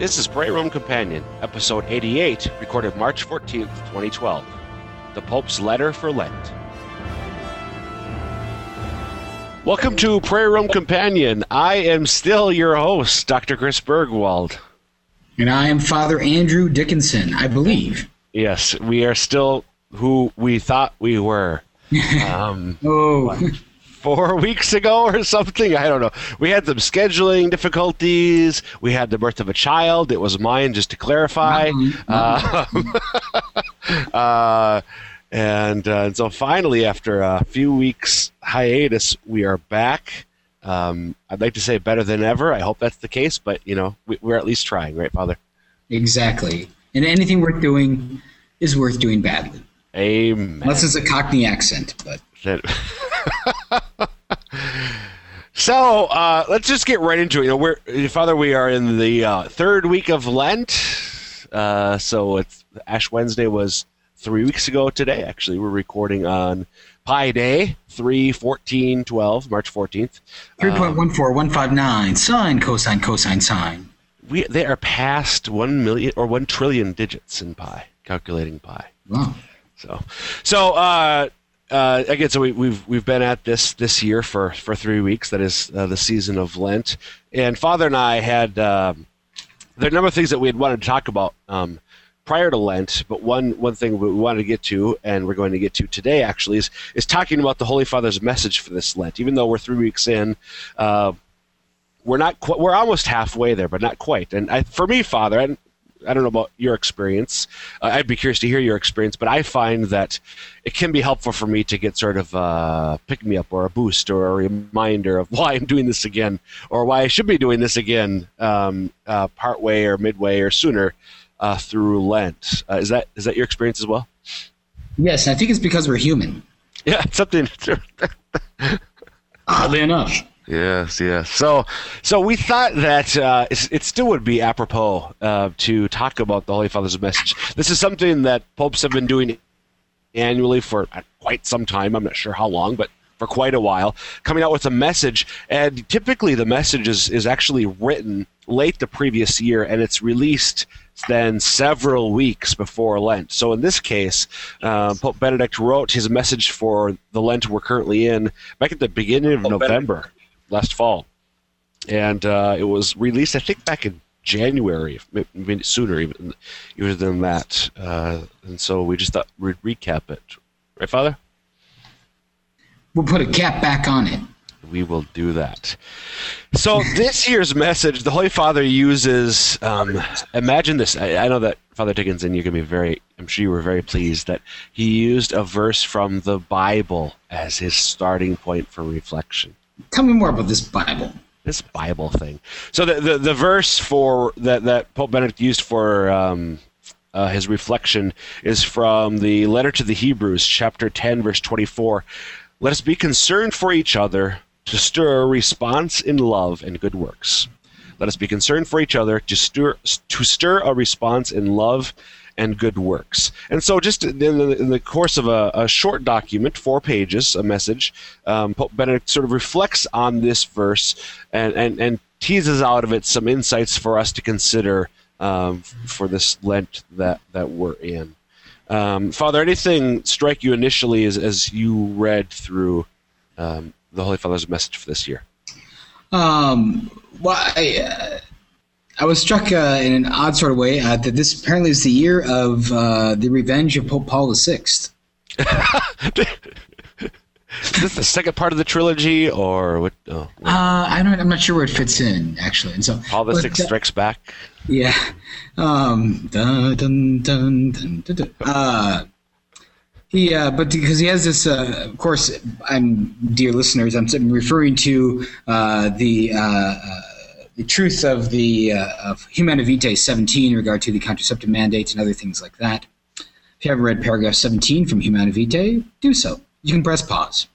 This is Prairie Rome Companion, episode 88, recorded March 14th, 2012. The Pope's Letter for Lent. Welcome to Prairie Rome Companion. I am still your host, Dr. Chris Burgwald. And I am Father Andrew Dickinson, I believe. Yes, we are still who we thought we were. Um, Oh, four weeks ago or something. I don't know. We had some scheduling difficulties. We had the birth of a child. It was mine, just to clarify. Uh, uh, and, uh, and so finally, after a few weeks hiatus, we are back. Um, I'd like to say better than ever. I hope that's the case, but you know, we, we're at least trying, right, Father? exactly. And anything worth doing is worth doing badly. Amen. Unless it's a Cockney accent, but That- so uh, let's just get right into it. You know, we're Father. We are in the uh, third week of Lent. Uh, so it's Ash Wednesday was three weeks ago today. Actually, we're recording on Pi Day, 3, 14, 12, March 14th. 3.14159, sine, cosine, cosine, sine. We they are past one million or one trillion digits in pi, calculating pi. Wow. So, so uh, uh, again, so we, we've we've been at this this year for for three weeks. That is uh, the season of Lent, and Father and I had um, there are a number of things that we had wanted to talk about um, prior to Lent, but one one thing we wanted to get to, and we're going to get to today, actually, is is talking about the Holy Father's message for this Lent. Even though we're three weeks in. Uh, we're not qu- we're almost halfway there, but not quite. And I, for me, Father, I, I don't know about your experience. Uh, I'd be curious to hear your experience, but I find that it can be helpful for me to get sort of uh, pick me up or a boost or a reminder of why I'm doing this again or why I should be doing this again um, uh, partway or midway or sooner uh, through Lent. Uh, is that is that your experience as well? Yes, I think it's because we're human. Yeah, something. Oddly enough. Yes, yes. So, so we thought that uh, it still would be apropos uh, to talk about the Holy Father's message. This is something that popes have been doing annually for uh, quite some time. I'm not sure how long, but for quite a while, coming out with a message. And typically, the message is, is actually written late the previous year, and it's released then several weeks before Lent. So in this case, uh, Pope Benedict wrote his message for the Lent we're currently in back at the beginning of November last fall, and uh, it was released, I think, back in January, maybe sooner even, even than that. Uh, and so we just thought we'd recap it, right, Father? We'll put a cap back on it. We will do that. So this year's message, the Holy Father uses. Um, imagine this. I, I know that Father Dickinson, you're gonna be very. I'm sure you were very pleased that he used a verse from the Bible as his starting point for reflection. Tell me more about this Bible. this Bible thing. So the the, the verse for that that Pope Benedict used for um, uh, his reflection is from the letter to the Hebrews, chapter ten, verse twenty-four. Let us be concerned for each other to stir a response in love and good works. Let us be concerned for each other to stir to stir a response in love and good works. And so, just in the, the course of a, a short document, four pages, a message, um, Pope Benedict sort of reflects on this verse and, and, and teases out of it some insights for us to consider um, for this Lent that, that we're in. Um, Father, anything strike you initially as, as you read through um, the Holy Father's message for this year? Um, well, I, uh, I was struck uh, in an odd sort of way uh, that this apparently is the year of uh, the revenge of Pope Paul VI. Is this the second part of the trilogy, or what? Oh, Uh, I don't. I'm not sure where it fits in actually. And so Paul the Sixth uh, Strikes Back? Yeah. Um, dun, dun, dun, dun, dun, dun. Uh, he, uh, but because he has this, uh, of course, I'm, dear listeners, I'm referring to uh, the uh, uh, the truth of the uh, of Humanae Vitae 17 in regard to the contraceptive mandates and other things like that. If you haven't read paragraph 17 from Humanae Vitae, do so. You can press pause.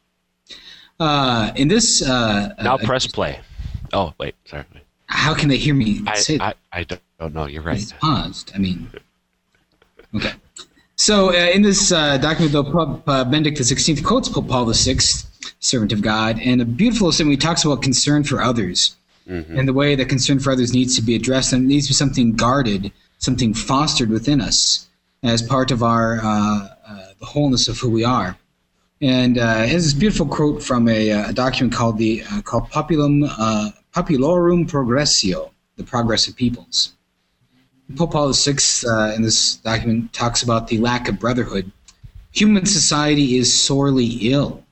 Uh, in this, uh, Now uh, press play. Oh, wait, sorry. how can they hear me I, say that? I, I don't, know. You're right. It's paused. I mean, okay. So uh, in this uh, document, though, Pope uh, Benedict XVI quotes Pope Paul VI, servant of God, and a beautiful statement. He talks about concern for others. Mm-hmm. and the way that concern for others needs to be addressed, and it needs to be something guarded, something fostered within us as part of our uh, uh, the wholeness of who we are. And uh, has this beautiful quote from a, a document called the uh, called Populum uh, Populorum Progressio, the Progress of Peoples. Pope Paul VI uh, in this document talks about the lack of brotherhood. Human society is sorely ill.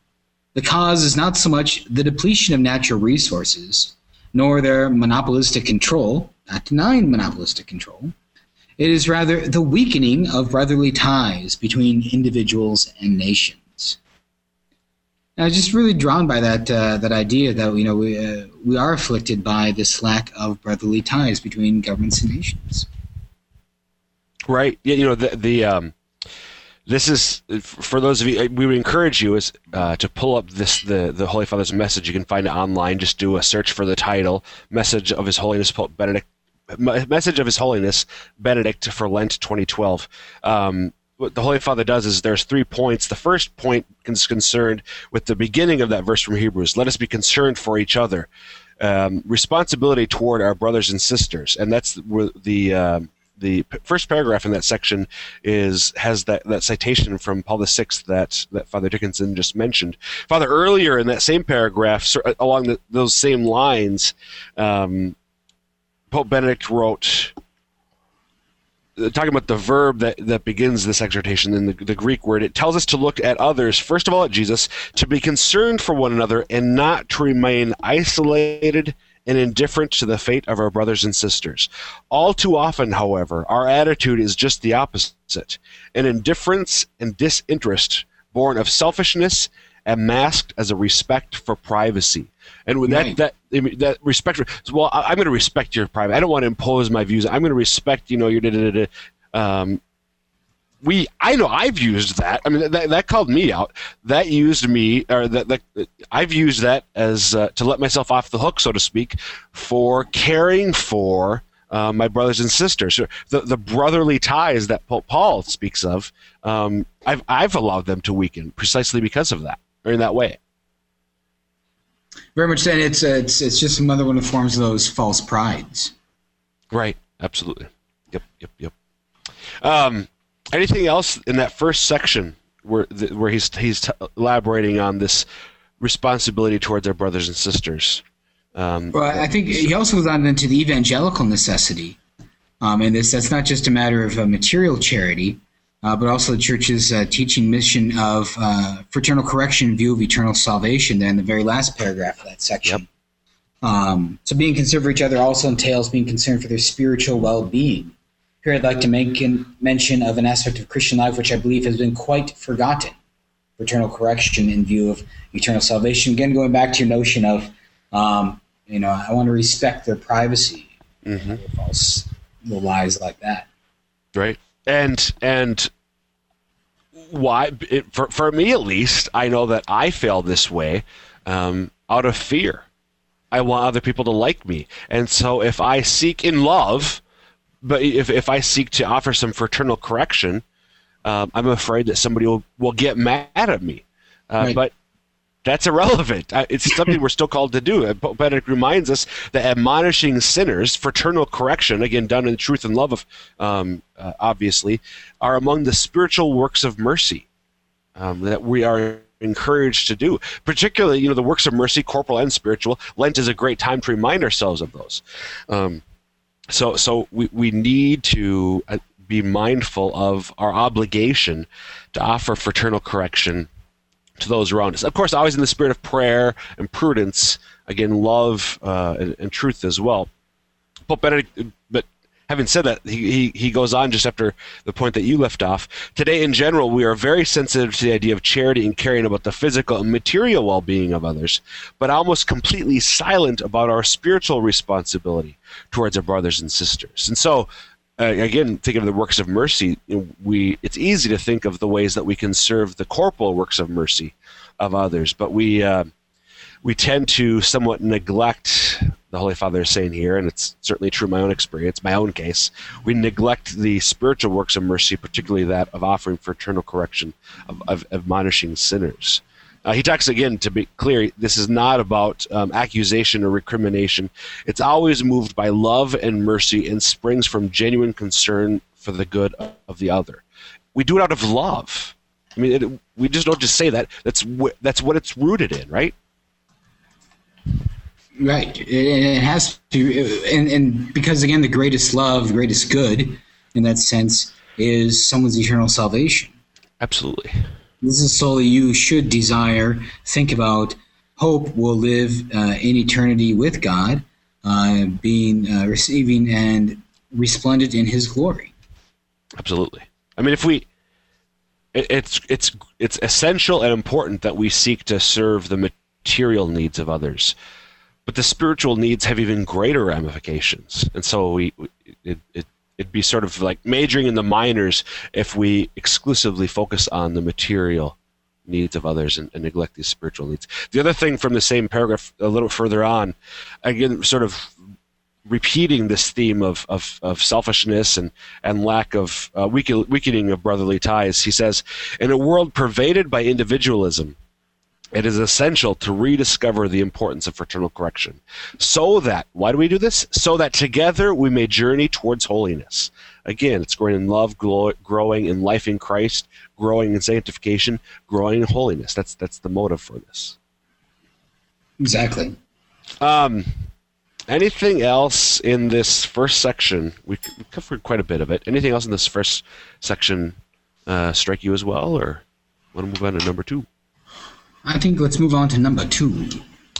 The cause is not so much the depletion of natural resources, nor their monopolistic control, not denying monopolistic control. It is rather the weakening of brotherly ties between individuals and nations. And I was just really drawn by that uh, that idea that you know we uh, we are afflicted by this lack of brotherly ties between governments and nations. Right. Yeah. You know the the um, this is for those of you. We would encourage you is uh, to pull up this the the Holy Father's message. You can find it online. Just do a search for the title "Message of His Holiness Pope Benedict." Message of His Holiness Benedict for Lent 2012. Um, what the Holy Father does is there's three points. The first point is concerned with the beginning of that verse from Hebrews. Let us be concerned for each other. Um, responsibility toward our brothers and sisters, and that's the, the um, the first paragraph in that section is has that, that citation from Paul VI that that Father Dickinson just mentioned. Father, earlier in that same paragraph, along the, those same lines, um, Pope Benedict wrote. Uh, talking about the verb that, that begins this exhortation in the, the Greek word, it tells us to look at others, first of all at Jesus, to be concerned for one another, and not to remain isolated and indifferent to the fate of our brothers and sisters. All too often, however, our attitude is just the opposite an indifference and disinterest born of selfishness and masked as a respect for privacy. And with right. that, that, that respect, for, well, I'm going to respect your privacy. I don't want to impose my views. I'm going to respect, you know, your, da, da, da, um, we I know I've used that. I mean that that called me out. That used me or that, that I've used that as uh, to let myself off the hook, so to speak, for caring for uh, my brothers and sisters. The the brotherly ties that Paul speaks of, um, I've I've allowed them to weaken precisely because of that or in that way. Very much. Then it's it's it's just another one of the forms of those false prides. Right. Absolutely. Yep. Yep. Yep. Um, anything else in that first section where where he's he's t- elaborating on this responsibility towards our brothers and sisters? Um, well, I think he also goes on into the evangelical necessity, um, and this that's not just a matter of uh, material charity, uh, but also the church's uh, teaching mission of uh, fraternal correction in view of eternal salvation. There in the very last paragraph of that section. Yep. Um, so being concerned for each other also entails being concerned for their spiritual well-being. Here, I'd like to make mention of an aspect of Christian life which I believe has been quite forgotten fraternal correction in view of eternal salvation. Again, going back to your notion of, um, you know, I want to respect their privacy, mm-hmm. false lies like that. Right. And, and, why it, for, for me at least i know that i fail this way um, out of fear i want other people to like me and so if i seek in love but if, if I seek to offer some fraternal correction, um, I'm afraid that somebody will, will get mad at me. Uh, right. But that's irrelevant. It's something we're still called to do. But it reminds us that admonishing sinners, fraternal correction, again done in truth and love, of um, uh, obviously, are among the spiritual works of mercy um, that we are encouraged to do. Particularly, you know, the works of mercy, corporal and spiritual. Lent is a great time to remind ourselves of those. Um, so so we, we need to uh, be mindful of our obligation to offer fraternal correction to those around us. Of course, always in the spirit of prayer and prudence, again, love uh, and, and, truth as well. But Benedict, but having said that, he, he, he goes on just after the point that you left off. Today, in general, we are very sensitive to the idea of charity and caring about the physical and material well being of others, but almost completely silent about our spiritual responsibility towards our brothers and sisters. And so, uh, again, thinking of the works of mercy, we it's easy to think of the ways that we can serve the corporal works of mercy of others, but we uh, we tend to somewhat neglect the Holy Father is saying here, and it's certainly true in my own experience, my own case. We neglect the spiritual works of mercy, particularly that of offering fraternal correction, of, of admonishing sinners. Uh, he talks again to be clear. This is not about um, accusation or recrimination. It's always moved by love and mercy and springs from genuine concern for the good of the other. We do it out of love. I mean, it, we just don't just say that. That's wh- that's what it's rooted in, right? Right. It, it has to, and, and because again, the greatest love, the greatest good, in that sense, is someone's eternal salvation. Absolutely. This is solely you should desire, think about, hope will live uh, in eternity with God, uh, being uh, receiving and resplendent in His glory. Absolutely. I mean, if we, it, it's it's it's essential and important that we seek to serve the material needs of others, but the spiritual needs have even greater ramifications, and so we it, it it'd be sort of like majoring in the minors if we exclusively focus on the material needs of others and, and, neglect these spiritual needs. The other thing from the same paragraph, a little further on, again, sort of repeating this theme of, of, of selfishness and, and lack of uh, weakening of brotherly ties, he says, In a world pervaded by individualism, it is essential to rediscover the importance of fraternal correction. So that, why do we do this? So that together we may journey towards holiness. Again, it's growing in love, growing in life in Christ, growing in sanctification, growing in holiness. That's that's the motive for this. Exactly. Um, anything else in this first section? We, we covered quite a bit of it. Anything else in this first section uh, strike you as well, or want to move on to number two? I think let's move on to number two.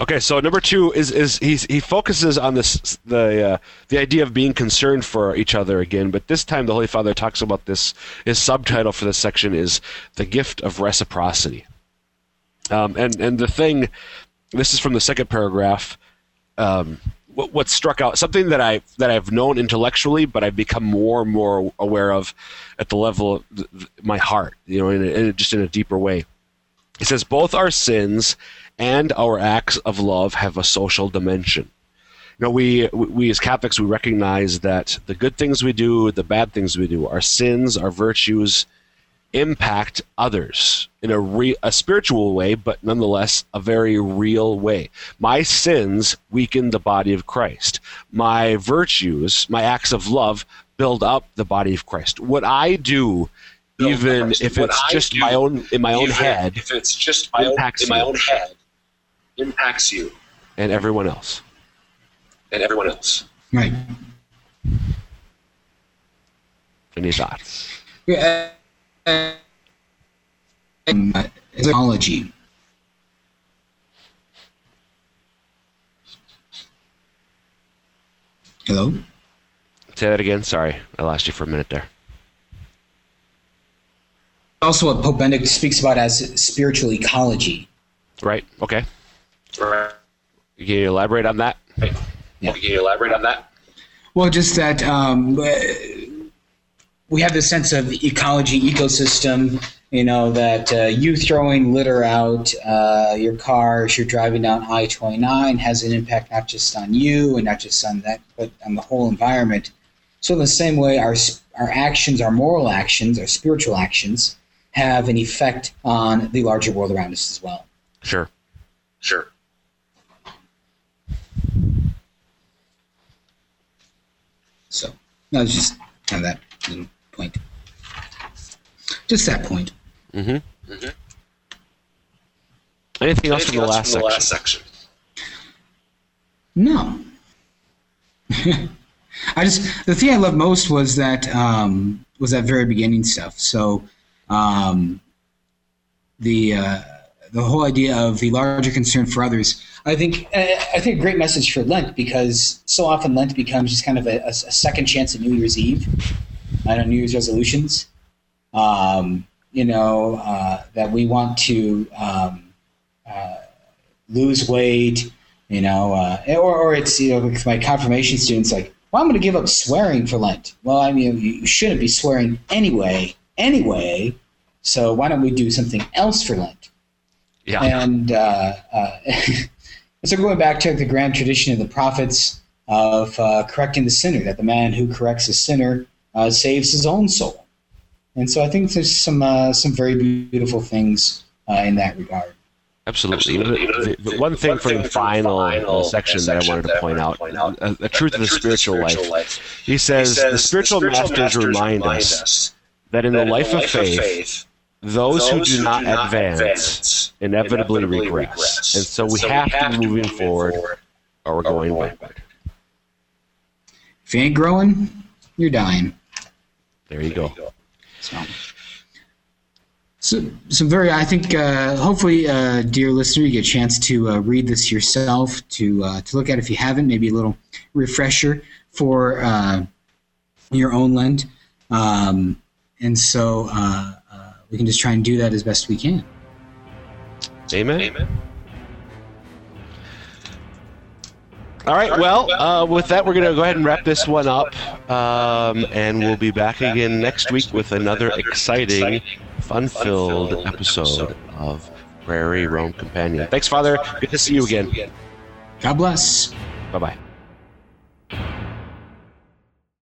Okay, so number two is is he's, he focuses on this the uh, the idea of being concerned for each other again, but this time the Holy Father talks about this. His subtitle for this section is the gift of reciprocity, um, and and the thing. This is from the second paragraph. Um, what, what struck out something that I that I've known intellectually, but I've become more and more aware of at the level of my heart, you know, in, a, in a, just in a deeper way he says both our sins and our acts of love have a social dimension. You know, we we as Catholics we recognize that the good things we do, the bad things we do, our sins, our virtues, impact others in a re- a spiritual way, but nonetheless a very real way. My sins weaken the body of Christ. My virtues, my acts of love, build up the body of Christ. What I do even if it's just my own in my own head. If it's just my own in my own head, impacts you and everyone else. And everyone else. Right. Any thoughts? Yeah. Uh, technology. Hello. Say that again. Sorry, I lost you for a minute there also what Pope Benedict speaks about as spiritual ecology. Right. Okay. Right. Can you elaborate on that? Yeah. Can you elaborate on that? Well, just that um, we have this sense of ecology, ecosystem. You know that uh, you throwing litter out uh, your car as you're driving down I-29 has an impact not just on you and not just on that, but on the whole environment. So in the same way, our our actions, our moral actions, our spiritual actions, have an effect on the larger world around us as well. Sure. Sure. So that was just kind of that little point. Just that point. Mm-hmm. mm-hmm. Anything else Anything from, the, else last from the last last section? No. I just the thing I loved most was that um, was that very beginning stuff. So um, the uh, the whole idea of the larger concern for others. I think I think a great message for Lent because so often Lent becomes just kind of a, a second chance at New Year's Eve and New Year's resolutions. Um, you know uh, that we want to um, uh, lose weight. You know, uh, or, or it's you know my confirmation students like, well, I'm going to give up swearing for Lent. Well, I mean, you shouldn't be swearing anyway. Anyway, so why don't we do something else for Lent? Yeah. And uh, uh, so going back to the grand tradition of the prophets of uh, correcting the sinner, that the man who corrects a sinner uh, saves his own soul. And so I think there's some uh, some very beautiful things uh, in that regard. Absolutely. Absolutely. The, the, the, one thing from the final, final section, section that I wanted to point out, point out a, a, truth of the spiritual life. life. He, says, he says, the spiritual, the spiritual masters, remind us that in the life, of faith, those, who do not advance inevitably regress. And so we have to be moving forward or we're going backward. If you ain't growing, you're dying. There you go. So. So, some very, I think, uh, hopefully, uh, dear listener, you get a chance to uh, read this yourself, to uh, to look at if you haven't, maybe a little refresher for uh, your own Lent, um, and so uh, we can just try and do that as best we can. Amen. Amen. All right. Well, with that, we're going to go ahead and wrap this one up, um, and we'll be back again next week with another exciting fun filled episode of Prairie Rome Companion. Thanks, Father. Good to see you again. God bless. Bye bye.